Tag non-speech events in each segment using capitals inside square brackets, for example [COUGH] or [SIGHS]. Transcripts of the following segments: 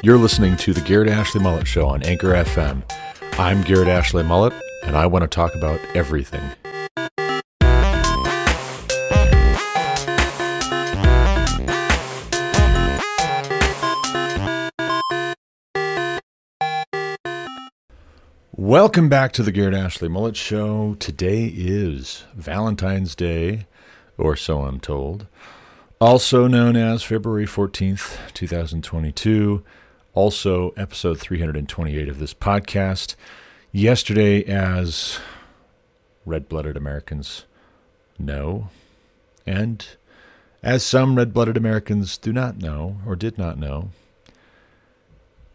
You're listening to the Garrett Ashley Mullet Show on Anchor FM. I'm Garrett Ashley Mullet, and I want to talk about everything. Welcome back to the Garrett Ashley Mullet Show. Today is Valentine's Day, or so I'm told, also known as February 14th, 2022 also episode 328 of this podcast. Yesterday, as red blooded Americans know, and as some red blooded Americans do not know or did not know,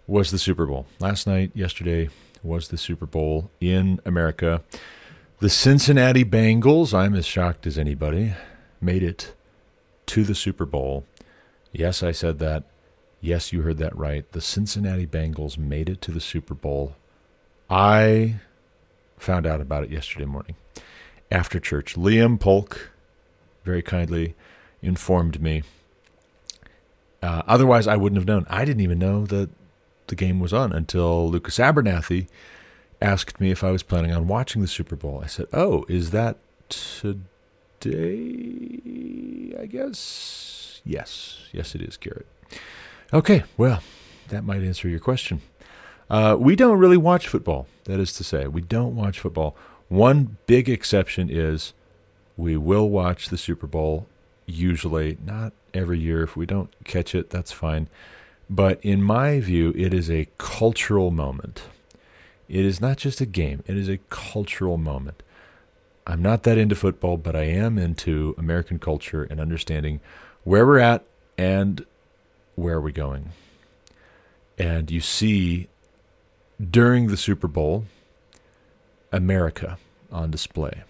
was the Super Bowl. Last night, yesterday, was the Super Bowl in America. The Cincinnati Bengals, I'm as shocked as anybody, made it to the Super Bowl. Yes, I said that Yes, you heard that right. The Cincinnati Bengals made it to the Super Bowl. I found out about it yesterday morning after church. Liam Polk very kindly informed me. Uh, otherwise, I wouldn't have known. I didn't even know that the game was on until Lucas Abernathy asked me if I was planning on watching the Super Bowl. I said, Oh, is that today? I guess. Yes. Yes, it is, Garrett. Okay, well, that might answer your question. Uh, we don't really watch football. That is to say, we don't watch football. One big exception is we will watch the Super Bowl, usually, not every year. If we don't catch it, that's fine. But in my view, it is a cultural moment. It is not just a game, it is a cultural moment. I'm not that into football, but I am into American culture and understanding where we're at and where are we going? And you see during the Super Bowl, America on display,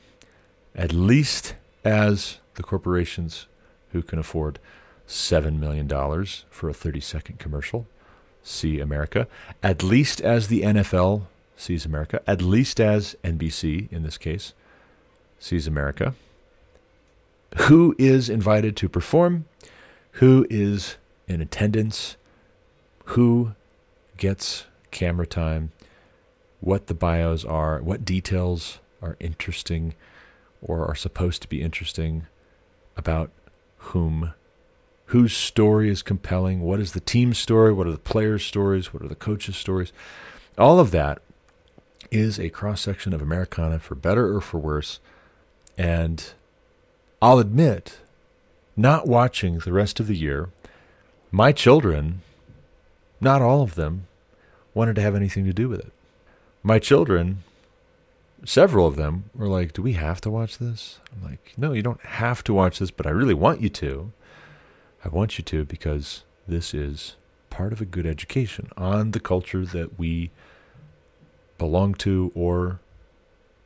at least as the corporations who can afford $7 million for a 30 second commercial see America, at least as the NFL sees America, at least as NBC in this case sees America. Who is invited to perform? Who is in attendance, who gets camera time, what the bios are, what details are interesting or are supposed to be interesting about whom, whose story is compelling, what is the team's story, what are the players' stories, what are the coaches' stories. All of that is a cross section of Americana for better or for worse. And I'll admit, not watching the rest of the year my children, not all of them, wanted to have anything to do with it. My children, several of them, were like, Do we have to watch this? I'm like, No, you don't have to watch this, but I really want you to. I want you to because this is part of a good education on the culture that we belong to or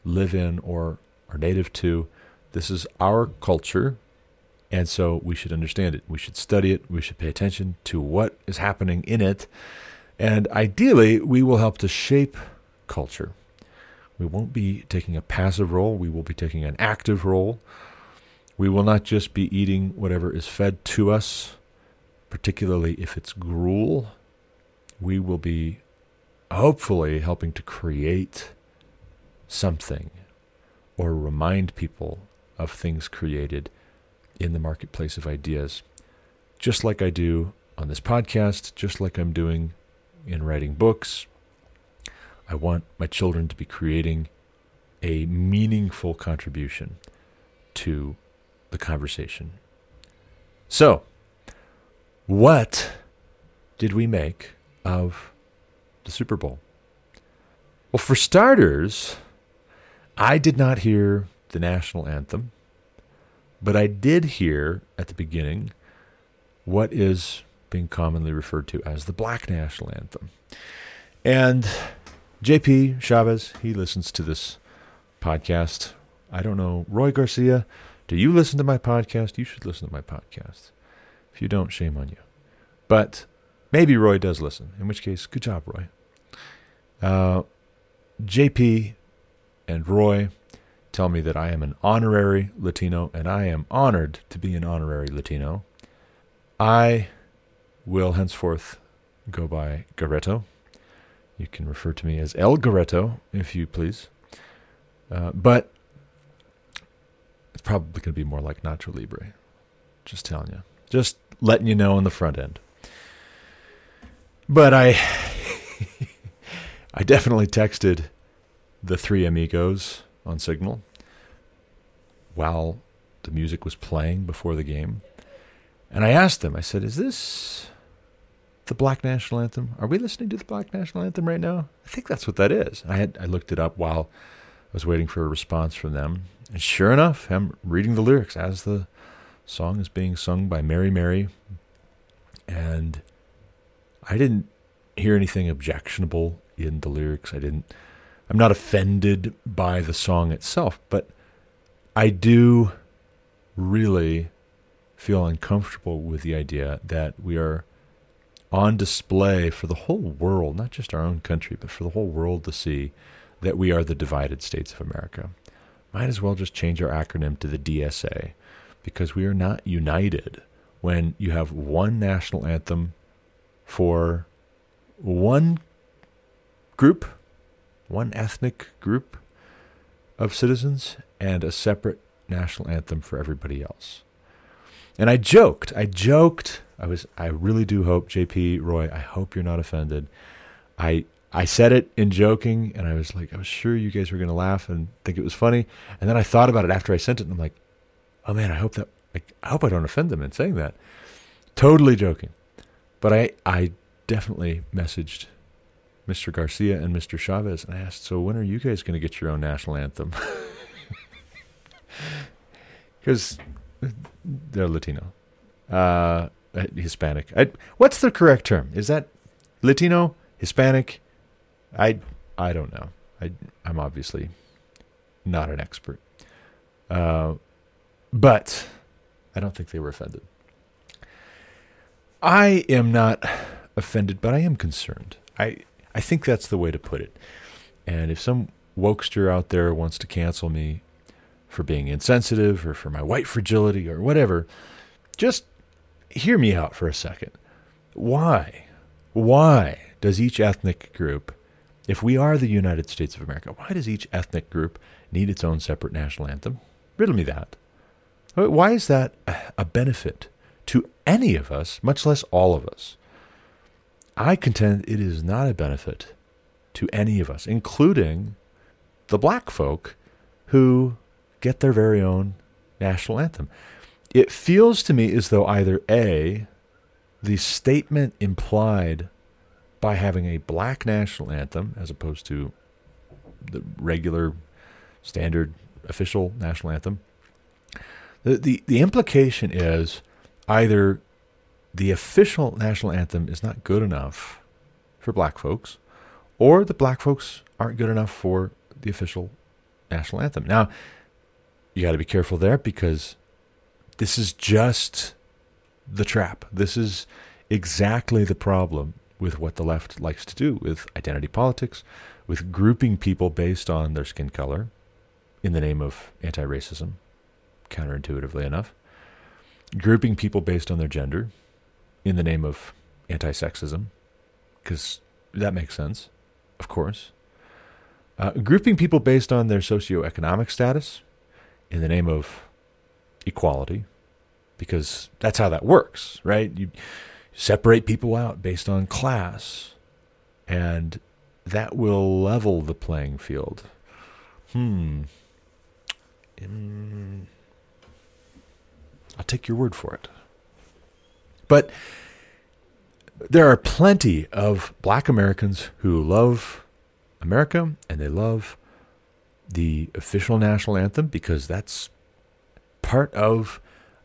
live in or are native to. This is our culture and so we should understand it. We should study it. We should pay attention to what is happening in it. And ideally, we will help to shape culture. We won't be taking a passive role, we will be taking an active role. We will not just be eating whatever is fed to us, particularly if it's gruel. We will be hopefully helping to create something or remind people of things created in the marketplace of ideas, just like I do on this podcast, just like I'm doing in writing books. I want my children to be creating a meaningful contribution to the conversation. So, what did we make of the Super Bowl? Well, for starters, I did not hear the national anthem. But I did hear at the beginning what is being commonly referred to as the Black National Anthem. And JP Chavez, he listens to this podcast. I don't know. Roy Garcia, do you listen to my podcast? You should listen to my podcast. If you don't, shame on you. But maybe Roy does listen, in which case, good job, Roy. Uh, JP and Roy tell me that I am an honorary Latino, and I am honored to be an honorary Latino. I will henceforth go by Garetto. You can refer to me as El Garetto, if you please. Uh, but it's probably going to be more like Nacho Libre. Just telling you. Just letting you know on the front end. But I [LAUGHS] I definitely texted the three amigos on Signal while the music was playing before the game. And I asked them, I said, Is this the Black National Anthem? Are we listening to the Black National Anthem right now? I think that's what that is. I had I looked it up while I was waiting for a response from them. And sure enough, I'm reading the lyrics as the song is being sung by Mary Mary. And I didn't hear anything objectionable in the lyrics. I didn't I'm not offended by the song itself, but I do really feel uncomfortable with the idea that we are on display for the whole world, not just our own country, but for the whole world to see that we are the divided states of America. Might as well just change our acronym to the DSA because we are not united when you have one national anthem for one group, one ethnic group of citizens, and a separate national anthem for everybody else. And I joked, I joked, I was I really do hope JP Roy, I hope you're not offended. I I said it in joking and I was like I was sure you guys were going to laugh and think it was funny. And then I thought about it after I sent it and I'm like, "Oh man, I hope that I hope I don't offend them in saying that." Totally joking. But I I definitely messaged Mr. Garcia and Mr. Chavez and I asked, "So when are you guys going to get your own national anthem?" [LAUGHS] Cuz they're Latino, uh, Hispanic. I, what's the correct term? Is that Latino, Hispanic? I I don't know. I I'm obviously not an expert, uh, but I don't think they were offended. I am not offended, but I am concerned. I I think that's the way to put it. And if some wokester out there wants to cancel me for being insensitive or for my white fragility or whatever, just hear me out for a second. Why? Why does each ethnic group, if we are the United States of America, why does each ethnic group need its own separate national anthem? Riddle me that. Why is that a benefit to any of us, much less all of us? I contend it is not a benefit to any of us, including the black folk who get their very own national anthem. It feels to me as though either A, the statement implied by having a black national anthem as opposed to the regular standard official national anthem, the, the, the implication is either the official national anthem is not good enough for black folks, or the black folks aren't good enough for the official national anthem. Now, you got to be careful there because this is just the trap. This is exactly the problem with what the left likes to do with identity politics, with grouping people based on their skin color in the name of anti racism, counterintuitively enough, grouping people based on their gender in the name of anti sexism, because that makes sense, of course. Uh, grouping people based on their socioeconomic status in the name of equality, because that's how that works, right? You separate people out based on class, and that will level the playing field. Hmm. Mm. I'll take your word for it. But there are plenty of black Americans who love America and they love the official national anthem because that's part of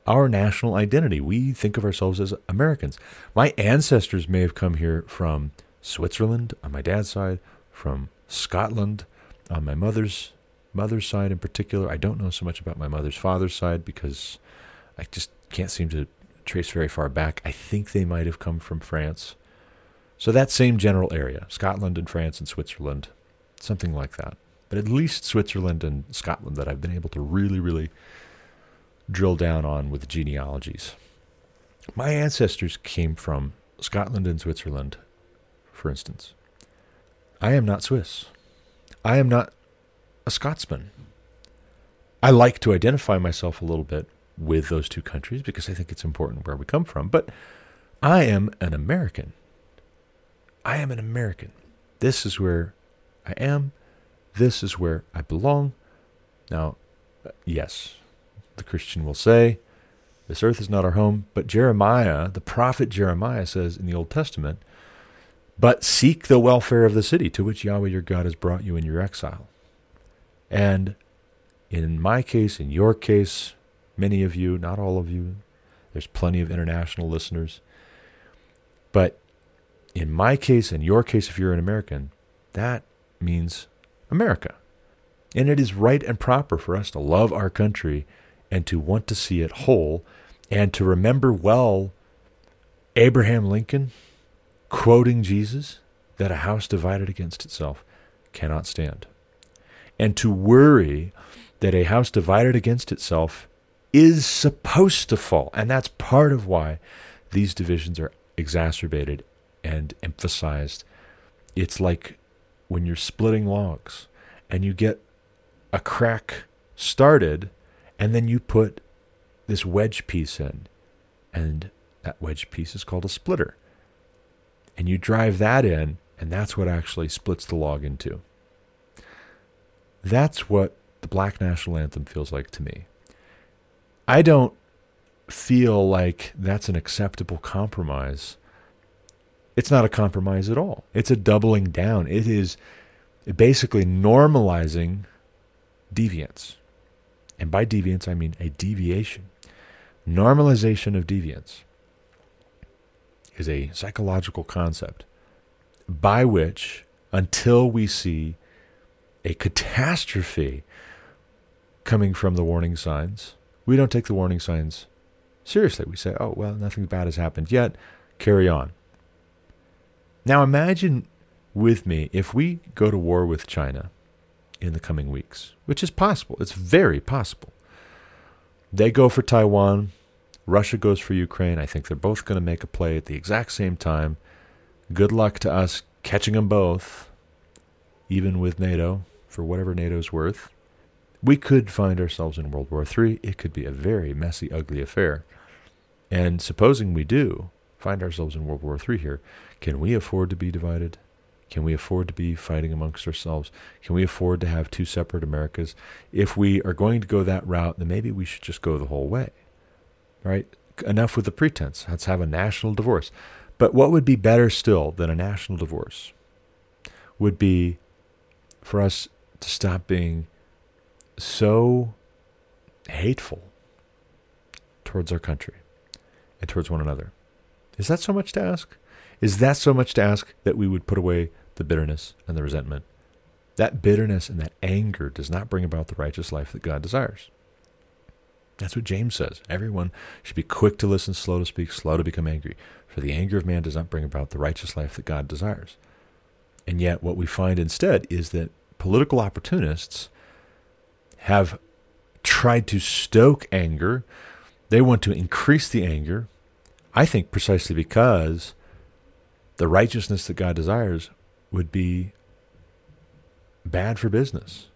our national identity. We think of ourselves as Americans. My ancestors may have come here from Switzerland on my dad's side, from Scotland on my mother's mother's side in particular. I don't know so much about my mother's father's side because I just can't seem to trace very far back. I think they might have come from France. So that same general area, Scotland and France and Switzerland, something like that but at least Switzerland and Scotland that I've been able to really, really drill down on with genealogies. My ancestors came from Scotland and Switzerland for instance. I am not Swiss. I am not a Scotsman. I like to identify myself a little bit with those two countries because I think it's important where we come from, but I am an American. I am an American. This is where I am. This is where I belong. Now, yes, the Christian will say, This earth is not our home. But Jeremiah, the prophet Jeremiah, says in the Old Testament, But seek the welfare of the city to which Yahweh your God has brought you in your exile. And in my case, in your case, many of you, not all of you, there's plenty of international listeners. But in my case, in your case, if you're an American, that means America. And it is right and proper for us to love our country and to want to see it whole and to remember well Abraham Lincoln quoting Jesus that a house divided against itself cannot stand. And to worry that a house divided against itself is supposed to fall. And that's part of why these divisions are exacerbated and emphasized. It's like when you're splitting logs and you get a crack started, and then you put this wedge piece in, and that wedge piece is called a splitter. And you drive that in, and that's what actually splits the log into. That's what the Black National Anthem feels like to me. I don't feel like that's an acceptable compromise. It's not a compromise at all. It's a doubling down. It is basically normalizing deviance. And by deviance, I mean a deviation. Normalization of deviance is a psychological concept by which, until we see a catastrophe coming from the warning signs, we don't take the warning signs seriously. We say, oh, well, nothing bad has happened yet. Carry on. Now imagine with me if we go to war with China in the coming weeks, which is possible. It's very possible. They go for Taiwan. Russia goes for Ukraine. I think they're both going to make a play at the exact same time. Good luck to us catching them both, even with NATO, for whatever NATO's worth. We could find ourselves in World War III. It could be a very messy, ugly affair. And supposing we do find ourselves in World War III here, can we afford to be divided? Can we afford to be fighting amongst ourselves? Can we afford to have two separate Americas? If we are going to go that route, then maybe we should just go the whole way. Right? Enough with the pretense. Let's have a national divorce. But what would be better still than a national divorce would be for us to stop being so hateful towards our country and towards one another. Is that so much to ask? Is that so much to ask that we would put away the bitterness and the resentment. That bitterness and that anger does not bring about the righteous life that God desires. That's what James says. Everyone should be quick to listen, slow to speak, slow to become angry. For the anger of man does not bring about the righteous life that God desires. And yet, what we find instead is that political opportunists have tried to stoke anger. They want to increase the anger, I think precisely because the righteousness that God desires would be bad for business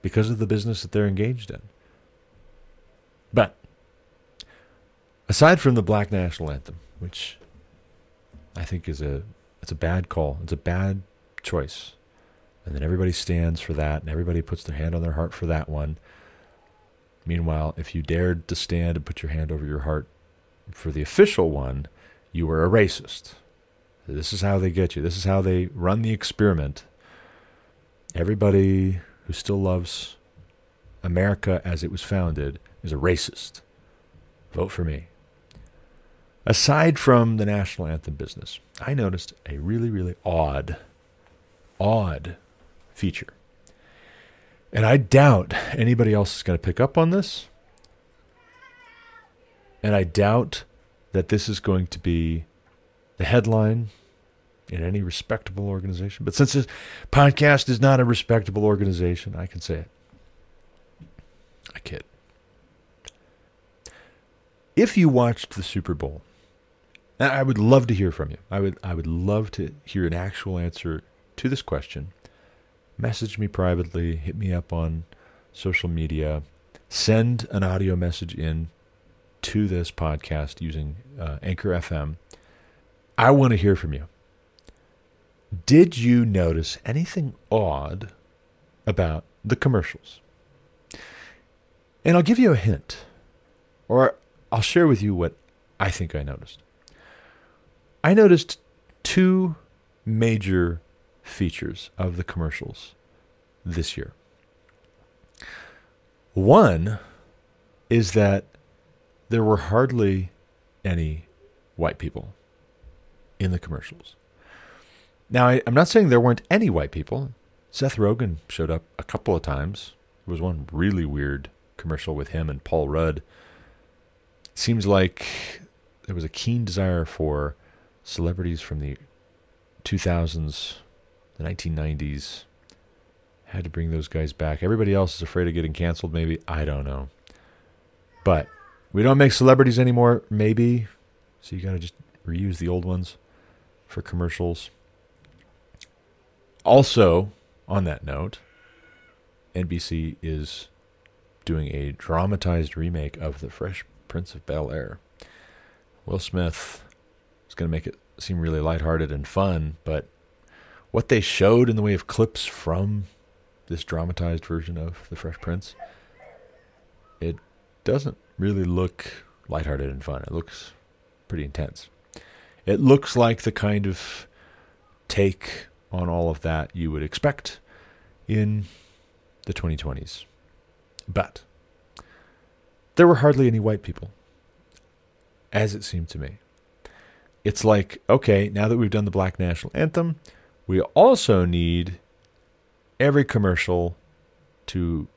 because of the business that they're engaged in. But aside from the Black National Anthem, which I think is a it's a bad call, it's a bad choice. And then everybody stands for that and everybody puts their hand on their heart for that one. Meanwhile, if you dared to stand and put your hand over your heart for the official one, you were a racist. This is how they get you. This is how they run the experiment. Everybody who still loves America as it was founded is a racist. Vote for me. Aside from the national anthem business, I noticed a really, really odd, odd feature. And I doubt anybody else is going to pick up on this. And I doubt that this is going to be the headline in any respectable organization. But since this podcast is not a respectable organization, I can say it. I kid. If you watched the Super Bowl I would love to hear from you. I would I would love to hear an actual answer to this question. Message me privately, hit me up on social media, send an audio message in to this podcast using uh, Anchor FM. I want to hear from you. Did you notice anything odd about the commercials? And I'll give you a hint, or I'll share with you what I think I noticed. I noticed two major features of the commercials this year. One is that there were hardly any white people in the commercials. Now, I, am not saying there weren't any white people. Seth Rogen showed up a couple of times. There was one really weird commercial with him and Paul Rudd. Seems like there was a keen desire for celebrities from the 2000s, the 1990s. Had to bring those guys back. Everybody else is afraid of getting canceled, maybe. I don't know. But we don't make celebrities anymore, maybe. So you got to just reuse the old ones for commercials. Also, on that note, NBC is doing a dramatized remake of The Fresh Prince of Bel Air. Will Smith is going to make it seem really lighthearted and fun, but what they showed in the way of clips from this dramatized version of The Fresh Prince, it doesn't really look lighthearted and fun. It looks pretty intense. It looks like the kind of take on all of that you would expect in the 2020s. But there were hardly any white people, as it seemed to me. It's like, okay, now that we've done the Black National Anthem, we also need every commercial to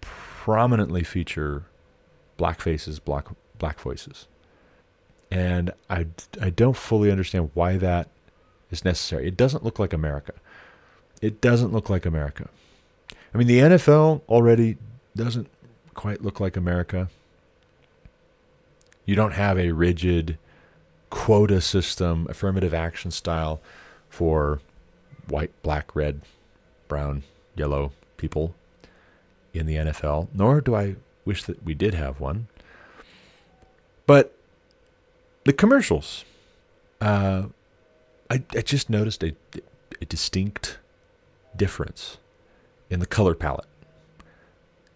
prominently feature black faces, black black voices. And I, I don't fully understand why that is necessary. It doesn't look like America. It doesn't look like America. I mean, the NFL already doesn't quite look like America. You don't have a rigid quota system, affirmative action style for white, black, red, brown, yellow people in the NFL, nor do I wish that we did have one. But the commercials, uh, I, I just noticed a, a distinct difference in the color palette.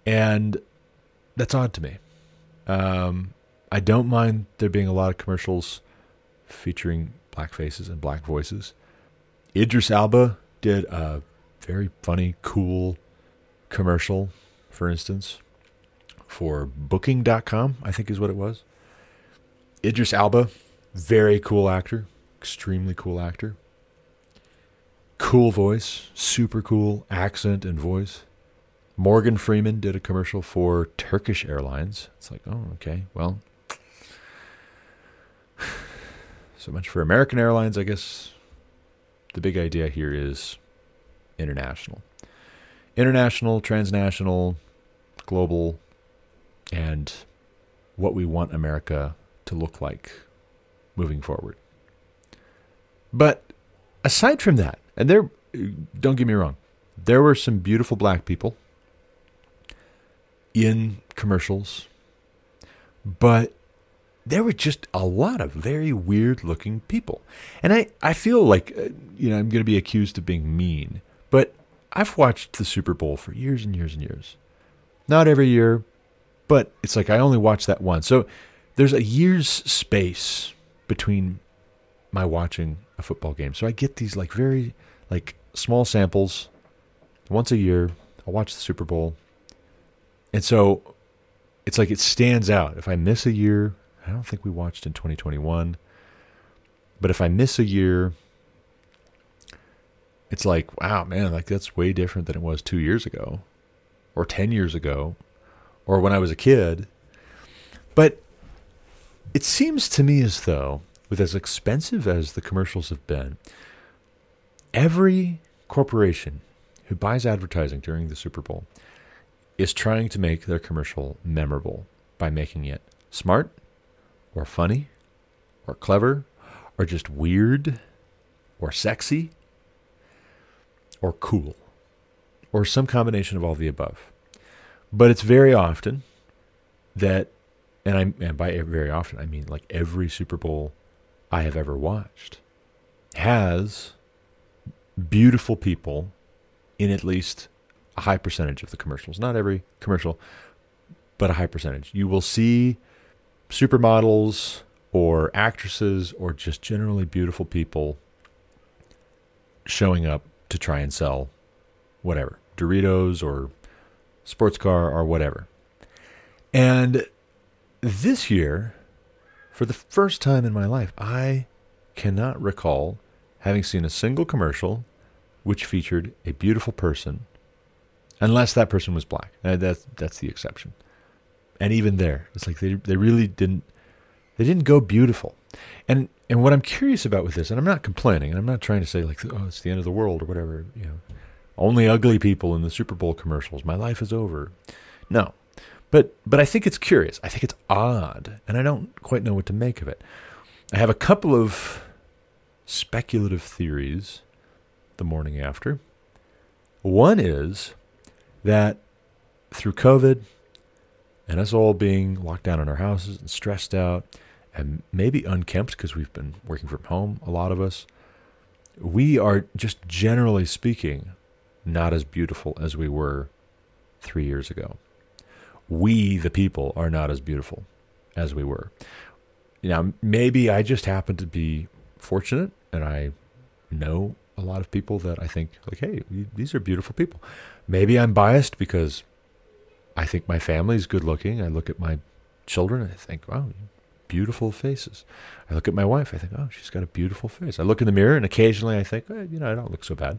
And that's odd to me. Um, I don't mind there being a lot of commercials featuring black faces and black voices. Idris Elba did a very funny, cool commercial, for instance, for booking.com, I think is what it was. Idris Elba, very cool actor, extremely cool actor. Cool voice, super cool accent and voice. Morgan Freeman did a commercial for Turkish Airlines. It's like, oh, okay, well, [SIGHS] so much for American Airlines. I guess the big idea here is international. International, transnational, global, and what we want America to look like moving forward. But aside from that, and there, don't get me wrong, there were some beautiful black people in commercials, but there were just a lot of very weird looking people. And I, I feel like, uh, you know, I'm going to be accused of being mean, but I've watched the Super Bowl for years and years and years. Not every year, but it's like I only watch that once. So there's a year's space between my watching a football game. So I get these like very like small samples once a year. I watch the Super Bowl. And so it's like it stands out. If I miss a year, I don't think we watched in 2021. But if I miss a year, it's like, wow, man, like that's way different than it was two years ago or 10 years ago or when I was a kid. But it seems to me as though, with as expensive as the commercials have been, every corporation who buys advertising during the Super Bowl is trying to make their commercial memorable by making it smart or funny or clever or just weird or sexy or cool or some combination of all the above. But it's very often that, and I and by very often I mean like every Super Bowl I have ever watched has beautiful people in at least a high percentage of the commercials. Not every commercial, but a high percentage. You will see supermodels or actresses or just generally beautiful people showing up to try and sell whatever Doritos or sports car or whatever. And this year, for the first time in my life, I cannot recall having seen a single commercial which featured a beautiful person, unless that person was black. Uh, that's that's the exception. And even there, it's like they they really didn't they didn't go beautiful. And and what I'm curious about with this, and I'm not complaining, and I'm not trying to say like oh it's the end of the world or whatever, you know, only ugly people in the Super Bowl commercials. My life is over. No. But but I think it's curious. I think it's odd, and I don't quite know what to make of it. I have a couple of speculative theories the morning after. One is that through COVID and us all being locked down in our houses and stressed out and maybe unkempt because we've been working from home, a lot of us, we are just generally speaking not as beautiful as we were three years ago. We, the people, are not as beautiful as we were. Now, maybe I just happen to be fortunate and I know a lot of people that I think like, hey, these are beautiful people. Maybe I'm biased because I think my family is good looking. I look at my children I think, wow, beautiful faces. I look at my wife, I think, oh, she's got a beautiful face. I look in the mirror and occasionally I think, you know, I don't look so bad.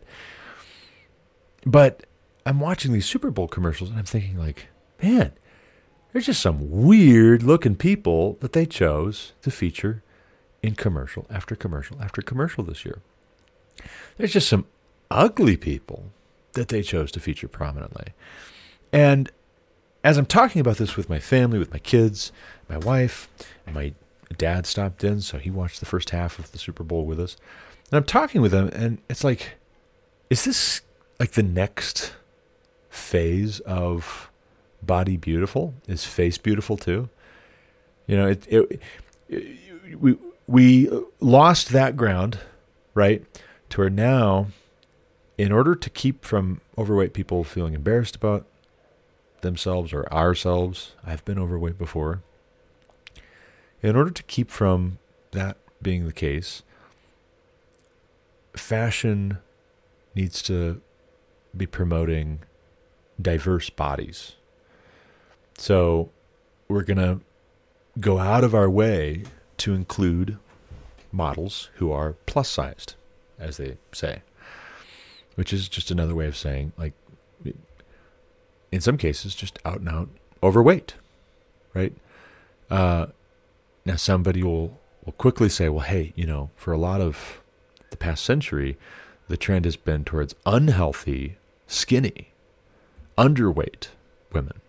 But I'm watching these Super Bowl commercials and I'm thinking like, man, there's just some weird looking people that they chose to feature in commercial after commercial after commercial this year. There's just some ugly people that they chose to feature prominently. And as I'm talking about this with my family, with my kids, my wife, my dad stopped in, so he watched the first half of the Super Bowl with us. And I'm talking with them, and it's like, is this like the next phase of body beautiful? Is face beautiful too? You know, it, it, it we we lost that ground, right? to where now, in order to keep from overweight people feeling embarrassed about themselves or ourselves, I've been overweight before. In order to keep from that being the case, fashion needs to be promoting diverse bodies. So we're going to go out of our way to include models who are plus sized as they say, which is just another way of saying, like, in some cases, just out and out overweight, right? Uh, now, somebody will, will quickly say, well, hey, you know, for a lot of the past century, the trend has been towards unhealthy, skinny, underweight women.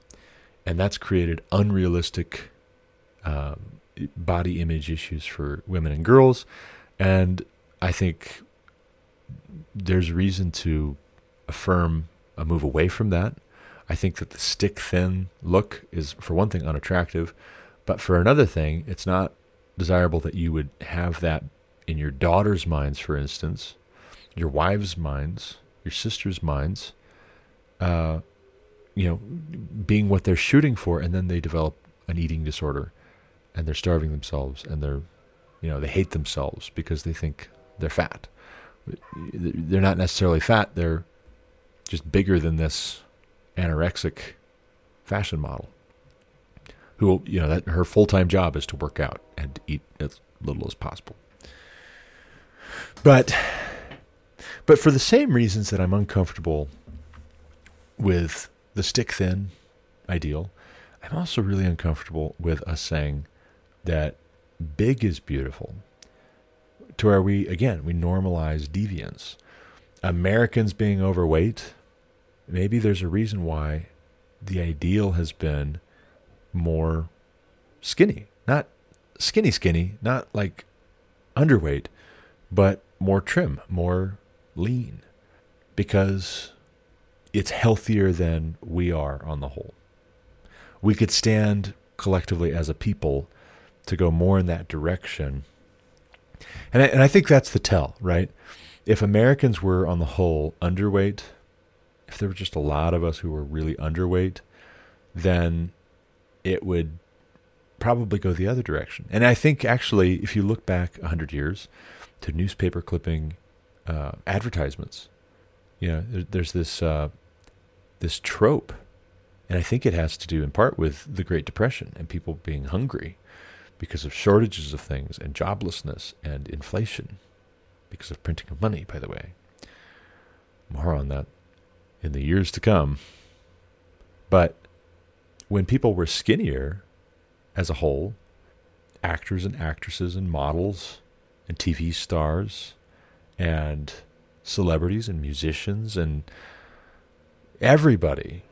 And that's created unrealistic um, body image issues for women and girls. And I think there's reason to affirm a move away from that. I think that the stick thin look is, for one thing, unattractive, but for another thing, it's not desirable that you would have that in your daughter's minds, for instance, your wife's minds, your sister's minds, uh, you know, being what they're shooting for, and then they develop an eating disorder, and they're starving themselves, and they're, you know, they hate themselves because they think they're fat. They're not necessarily fat, they're just bigger than this anorexic fashion model who you know that her full-time job is to work out and eat as little as possible but but for the same reasons that I'm uncomfortable with the stick thin ideal I'm also really uncomfortable with us saying that big is beautiful to where we again we normalize deviance. Americans being overweight, maybe there's a reason why the ideal has been more skinny. Not skinny skinny, not like underweight, but more trim, more lean, because it's healthier than we are on the whole. We could stand collectively as a people to go more in that direction. And I, and I think that's the tell, right? If Americans were on the whole underweight, if there were just a lot of us who were really underweight, then it would probably go the other direction. And I think actually, if you look back 100 years to newspaper clipping uh, advertisements, you know, there, there's this uh, this trope, and I think it has to do in part with the Great Depression and people being hungry because of shortages of things and joblessness and inflation because of printing of money. By the way, more on that in the years to come. But when people were skinnier as a whole, actors and actresses and models and TV stars and celebrities and musicians and everybody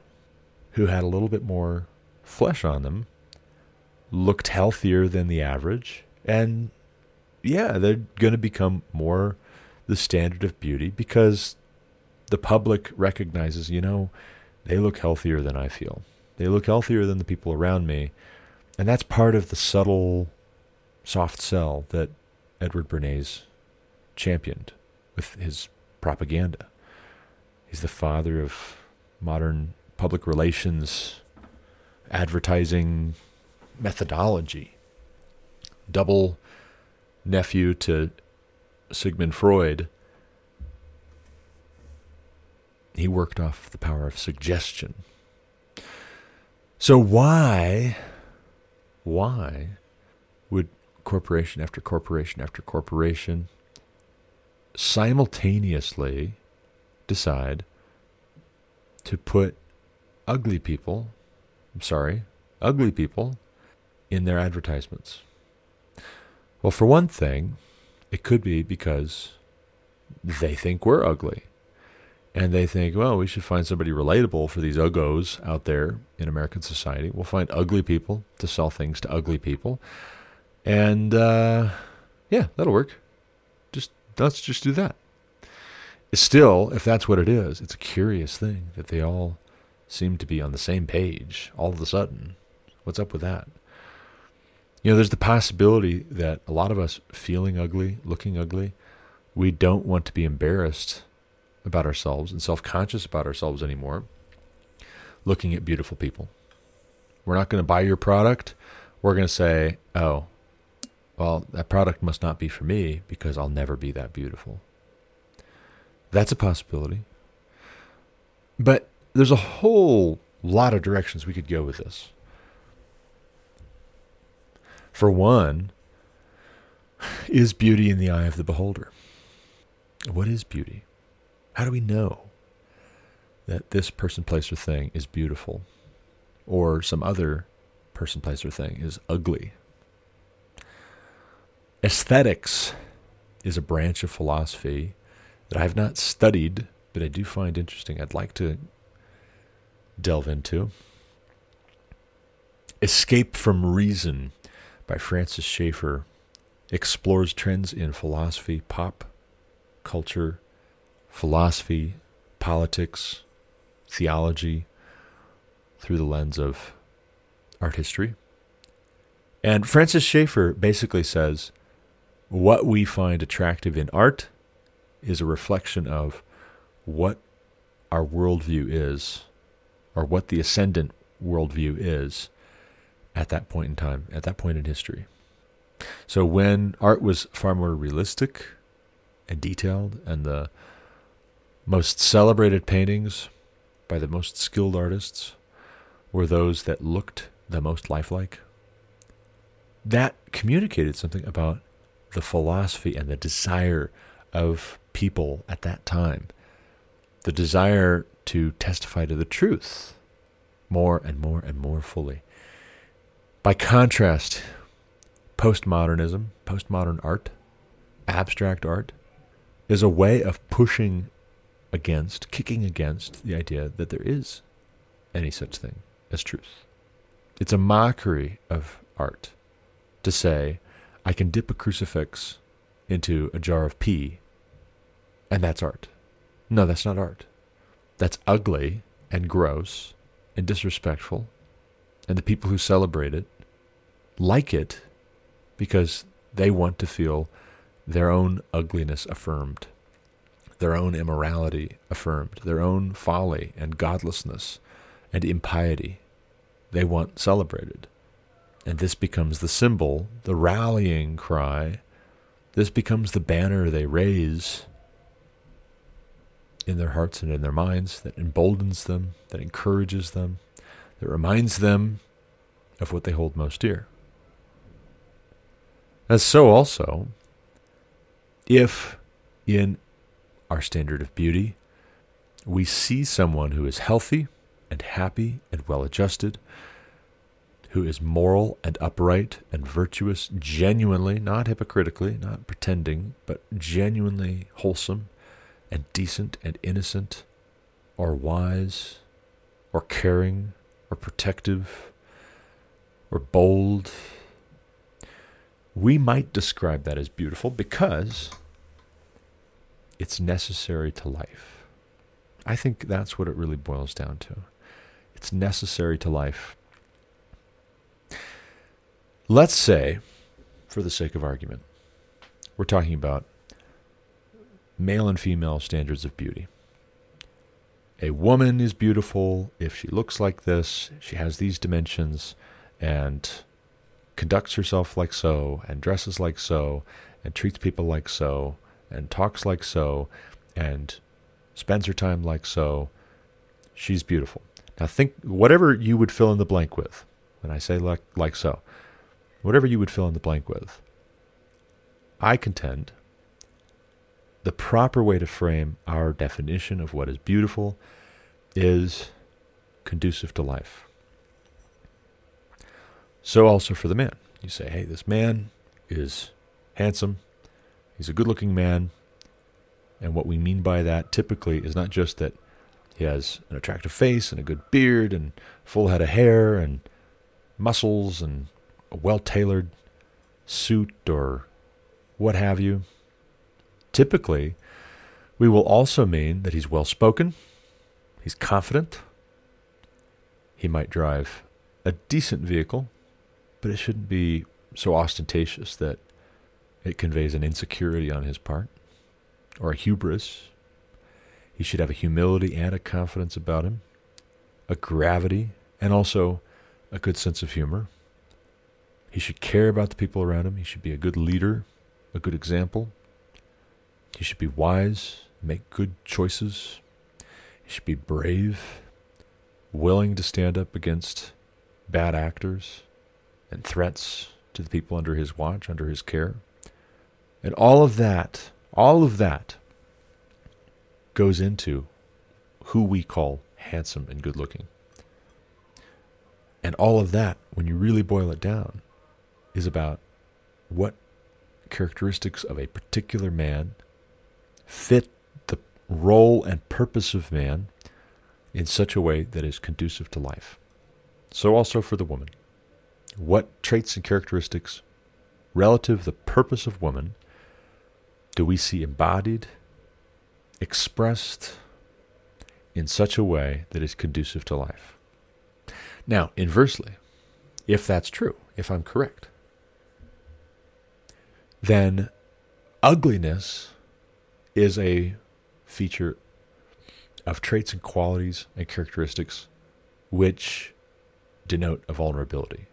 who had a little bit more flesh on them looked healthier than the average and yeah they're going to become more the standard of beauty because the public recognizes you know they look healthier than I feel they look healthier than the people around me and that's part of the subtle soft sell that Edward Bernays championed with his propaganda. He's the father of modern public relations, advertising methodology. Double nephew to Sigmund Freud. He worked off the power of suggestion. So, why, why would corporation after corporation after corporation simultaneously decide to put ugly people, I'm sorry, ugly people in their advertisements? Well, for one thing, it could be because they think we're ugly. And they think, well, we should find somebody relatable for these uggos out there in American society. We'll find ugly people to sell things to ugly people. And uh, yeah, that'll work. Just let's just do that. Still, if that's what it is, it's a curious thing that they all seem to be on the same page all of a sudden. What's up with that? You know, there's the possibility that a lot of us feeling ugly, looking ugly, we don't want to be embarrassed about ourselves and self conscious about ourselves anymore looking at beautiful people. We're not going to buy your product. We're going to say, oh, well, that product must not be for me because I'll never be that beautiful. That's a possibility. But there's a whole lot of directions we could go with this. For one, is beauty in the eye of the beholder? What is beauty? How do we know that this person, place, or thing is beautiful or some other person, place, or thing is ugly? Aesthetics is a branch of philosophy that I have not studied, but I do find interesting. I'd like to delve into. Escape from Reason by Francis Schaeffer explores trends in philosophy, pop culture, philosophy, politics, theology through the lens of art history. And Francis Schaeffer basically says what we find attractive in art is a reflection of what our worldview is, or what the ascendant worldview is at that point in time, at that point in history. So when art was far more realistic and detailed, and the most celebrated paintings by the most skilled artists were those that looked the most lifelike, that communicated something about the philosophy and the desire of people at that time, the desire to testify to the truth more and more and more fully. By contrast, postmodernism, postmodern art, abstract art, is a way of pushing against, kicking against the idea that there is any such thing as truth. It's a mockery of art to say, I can dip a crucifix into a jar of pee, and that's art. No, that's not art. That's ugly and gross and disrespectful, and the people who celebrate it like it because they want to feel their own ugliness affirmed, their own immorality affirmed, their own folly and godlessness and impiety. They want celebrated. And this becomes the symbol, the rallying cry. This becomes the banner they raise in their hearts and in their minds that emboldens them, that encourages them, that reminds them of what they hold most dear. As so also, if in our standard of beauty. We see someone who is healthy and happy and well adjusted, who is moral and upright and virtuous, genuinely, not hypocritically, not pretending, but genuinely wholesome and decent and innocent, or wise, or caring, or protective, or bold, we might describe that as beautiful because it's necessary to life. I think that's what it really boils down to. It's necessary to life. Let's say, for the sake of argument, we're talking about male and female standards of beauty. A woman is beautiful if she looks like this, she has these dimensions, and conducts herself like so, and dresses like so, and treats people like so, and talks like so, and spends her time like so, she's beautiful. Now think whatever you would fill in the blank with. When I say like like so, whatever you would fill in the blank with. I contend the proper way to frame our definition of what is beautiful is conducive to life. So also for the man. You say, hey, this man is handsome, he's a good looking man. And what we mean by that typically is not just that he has an attractive face and a good beard and full head of hair and muscles and a well tailored suit or what have you. Typically, we will also mean that he's well spoken, he's confident, he might drive a decent vehicle, but it shouldn't be so ostentatious that it conveys an insecurity on his part or a hubris. He should have a humility and a confidence about him, a gravity, and also a good sense of humor. He should care about the people around him. He should be a good leader, a good example. He should be wise, make good choices. He should be brave, willing to stand up against bad actors and threats to the people under his watch, under his care. And all of that, all of that goes into who we call handsome and good looking. And all of that, when you really boil it down, is about what characteristics of a particular man fit the role and purpose of man in such a way that is conducive to life. So also for the woman. What traits and characteristics relative the purpose of woman do we see embodied, expressed in such a way that is conducive to life? Now, inversely, if that's true, if I'm correct, then ugliness is a feature of traits and qualities and characteristics which denote a vulnerability.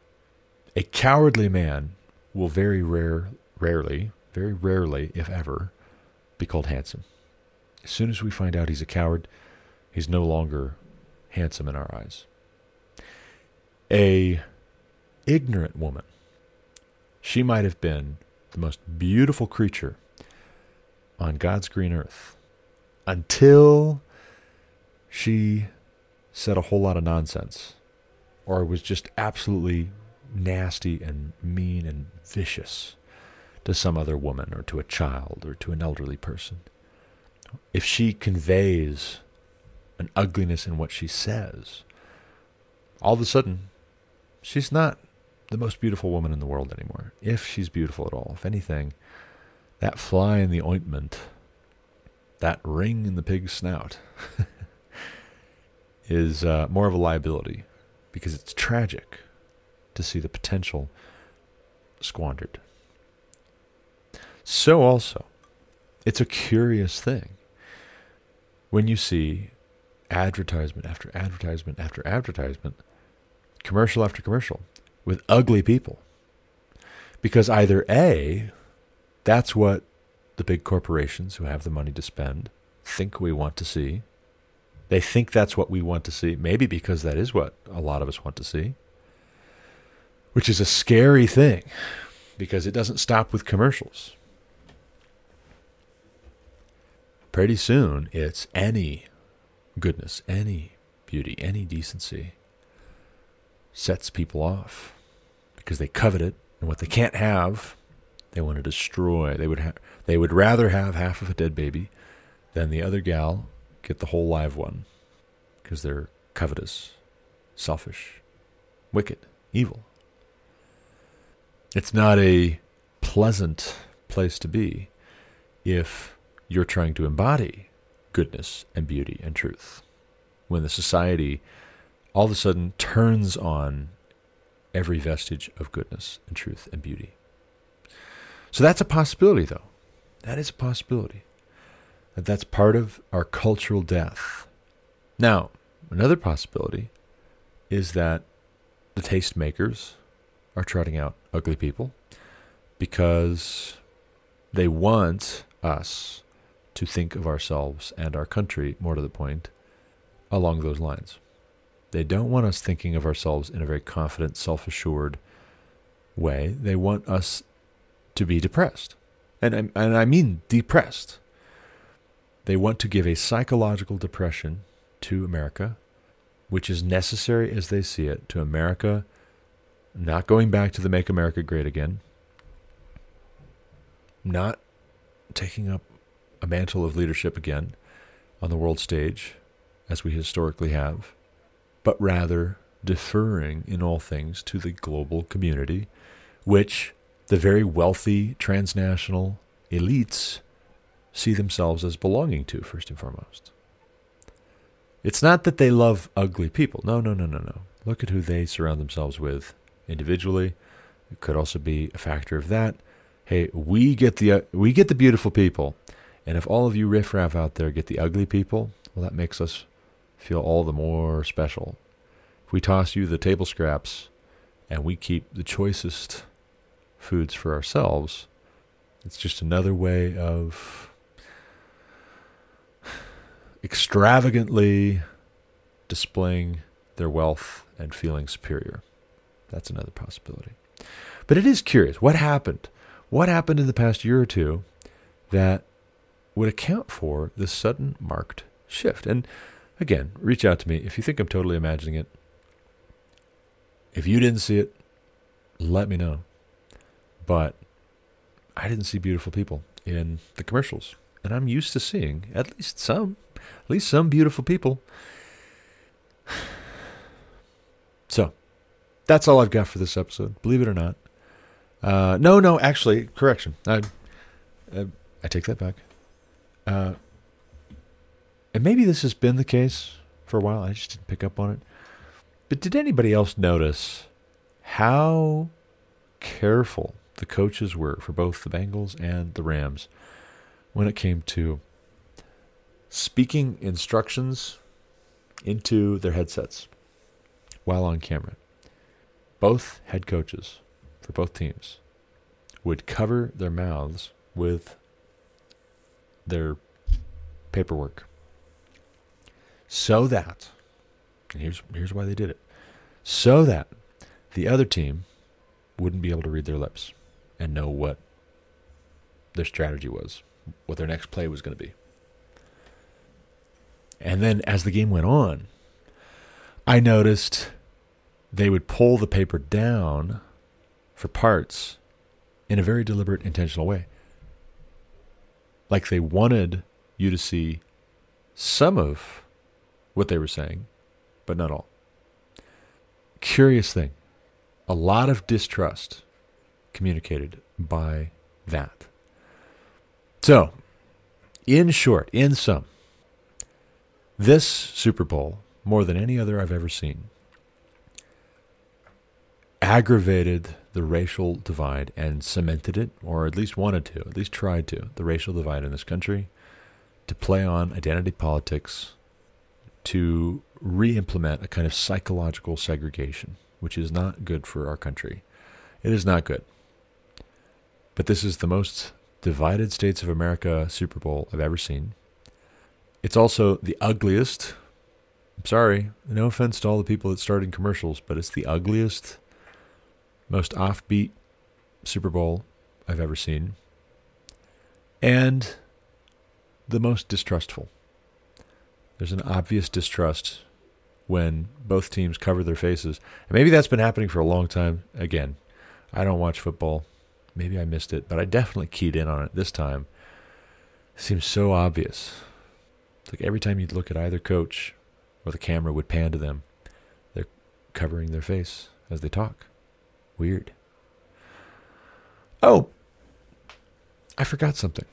A cowardly man will very rare, rarely, very rarely, if ever, be called handsome. As soon as we find out he's a coward, he's no longer handsome in our eyes. A ignorant woman, she might have been the most beautiful creature on God's green earth until she said a whole lot of nonsense or was just absolutely nasty and mean and vicious to some other woman or to a child or to an elderly person. If she conveys an ugliness in what she says, all of a sudden, she's not the most beautiful woman in the world anymore. If she's beautiful at all. If anything, that fly in the ointment, that ring in the pig's snout, [LAUGHS] is uh, more of a liability because it's tragic to see the potential squandered. So, also, it's a curious thing when you see advertisement after advertisement after advertisement, commercial after commercial, with ugly people. Because either A, that's what the big corporations who have the money to spend think we want to see. They think that's what we want to see, maybe because that is what a lot of us want to see, which is a scary thing because it doesn't stop with commercials. Pretty soon, it's any goodness, any beauty, any decency sets people off because they covet it, and what they can't have, they want to destroy. They would ha- they would rather have half of a dead baby than the other gal get the whole live one because they're covetous, selfish, wicked, evil. It's not a pleasant place to be if you're trying to embody goodness and beauty and truth. When the society all of a sudden turns on every vestige of goodness and truth and beauty. So that's a possibility, though. That is a possibility. That that's part of our cultural death. Now, another possibility is that the tastemakers are trotting out ugly people because they want us to think of ourselves and our country, more to the point, along those lines. They don't want us thinking of ourselves in a very confident, self assured way. They want us to be depressed. And, I, and I mean depressed. They want to give a psychological depression to America, which is necessary as they see it to America not going back to the Make America Great Again, not taking up a mantle of leadership again on the world stage, as we historically have, but rather deferring in all things to the global community, which the very wealthy transnational elites see themselves as belonging to, first and foremost. It's not that they love ugly people. No, no, no, no, no. Look at who they surround themselves with individually. It could also be a factor of that. Hey, we get the uh, we get the beautiful people, and if all of you riffraff out there get the ugly people, well, that makes us feel all the more special. If we toss you the table scraps and we keep the choicest foods for ourselves, it's just another way of extravagantly displaying their wealth and feeling superior. That's another possibility. But it is curious what happened? What happened in the past year or two that would account for this sudden marked shift. And again, reach out to me if you think I'm totally imagining it. If you didn't see it, let me know. But I didn't see beautiful people in the commercials. And I'm used to seeing at least some, at least some beautiful people. [SIGHS] So, that's all I've got for this episode, believe it or not. Uh, no, no, actually, correction. I, I, I take that back. Uh, and maybe this has been the case for a while. I just didn't pick up on it. But did anybody else notice how careful the coaches were for both the Bengals and the Rams when it came to speaking instructions into their headsets while on camera? Both head coaches for both teams would cover their mouths with their paperwork. So that and here's here's why they did it. So that the other team wouldn't be able to read their lips and know what their strategy was what their next play was going to be. And then as the game went on i noticed they would pull the paper down for parts in a very deliberate intentional way like they wanted you to see some of what they were saying, but not all. Curious thing a lot of distrust communicated by that. So, in short, in sum, this Super Bowl, more than any other I've ever seen, aggravated the racial divide and cemented it, or at least wanted to, at least tried to, the racial divide in this country, to play on identity politics, to re implement a kind of psychological segregation, which is not good for our country. It is not good. But this is the most divided States of America Super Bowl I've ever seen. It's also the ugliest. I'm sorry, no offense to all the people that started commercials, but it's the ugliest, most offbeat Super Bowl I've ever seen. And the most distrustful. There's an obvious distrust when both teams cover their faces. And maybe that's been happening for a long time. Again, I don't watch football. Maybe I missed it, but I definitely keyed in on it this time. It seems so obvious. It's like every time you'd look at either coach or the camera would pan to them, they're covering their face as they talk. Weird. Oh, I forgot something.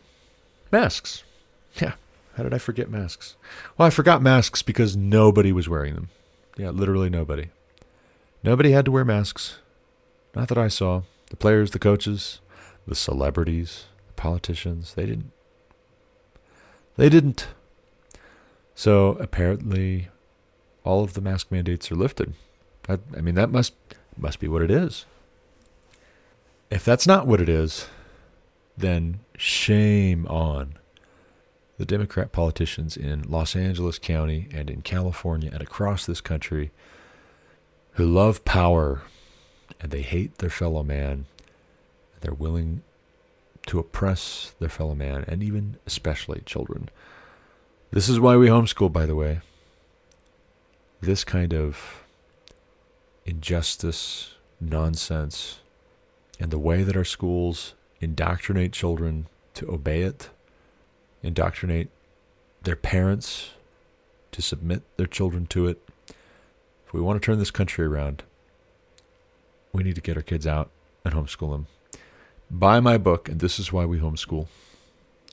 Masks. Yeah. How did I forget masks? Well, I forgot masks because nobody was wearing them. Yeah, literally nobody. Nobody had to wear masks. Not that I saw. The players, the coaches, the celebrities, the politicians, they didn't. They didn't. So apparently, all of the mask mandates are lifted. I, I mean, that must must be what it is. If that's not what it is, then shame on the Democrat politicians in Los Angeles County and in California and across this country who love power and they hate their fellow man. They're willing to oppress their fellow man and even especially children. This is why we homeschool, by the way. This kind of injustice, nonsense, and the way that our schools indoctrinate children to obey it, indoctrinate their parents to submit their children to it. If we want to turn this country around, we need to get our kids out and homeschool them. Buy my book, and this is why we homeschool.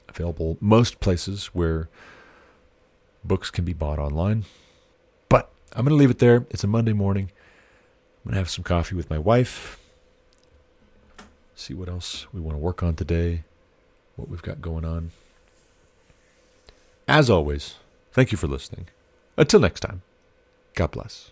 Available most places where books can be bought online. But I'm going to leave it there. It's a Monday morning. I'm going to have some coffee with my wife. See what else we want to work on today, what we've got going on. As always, thank you for listening. Until next time, God bless.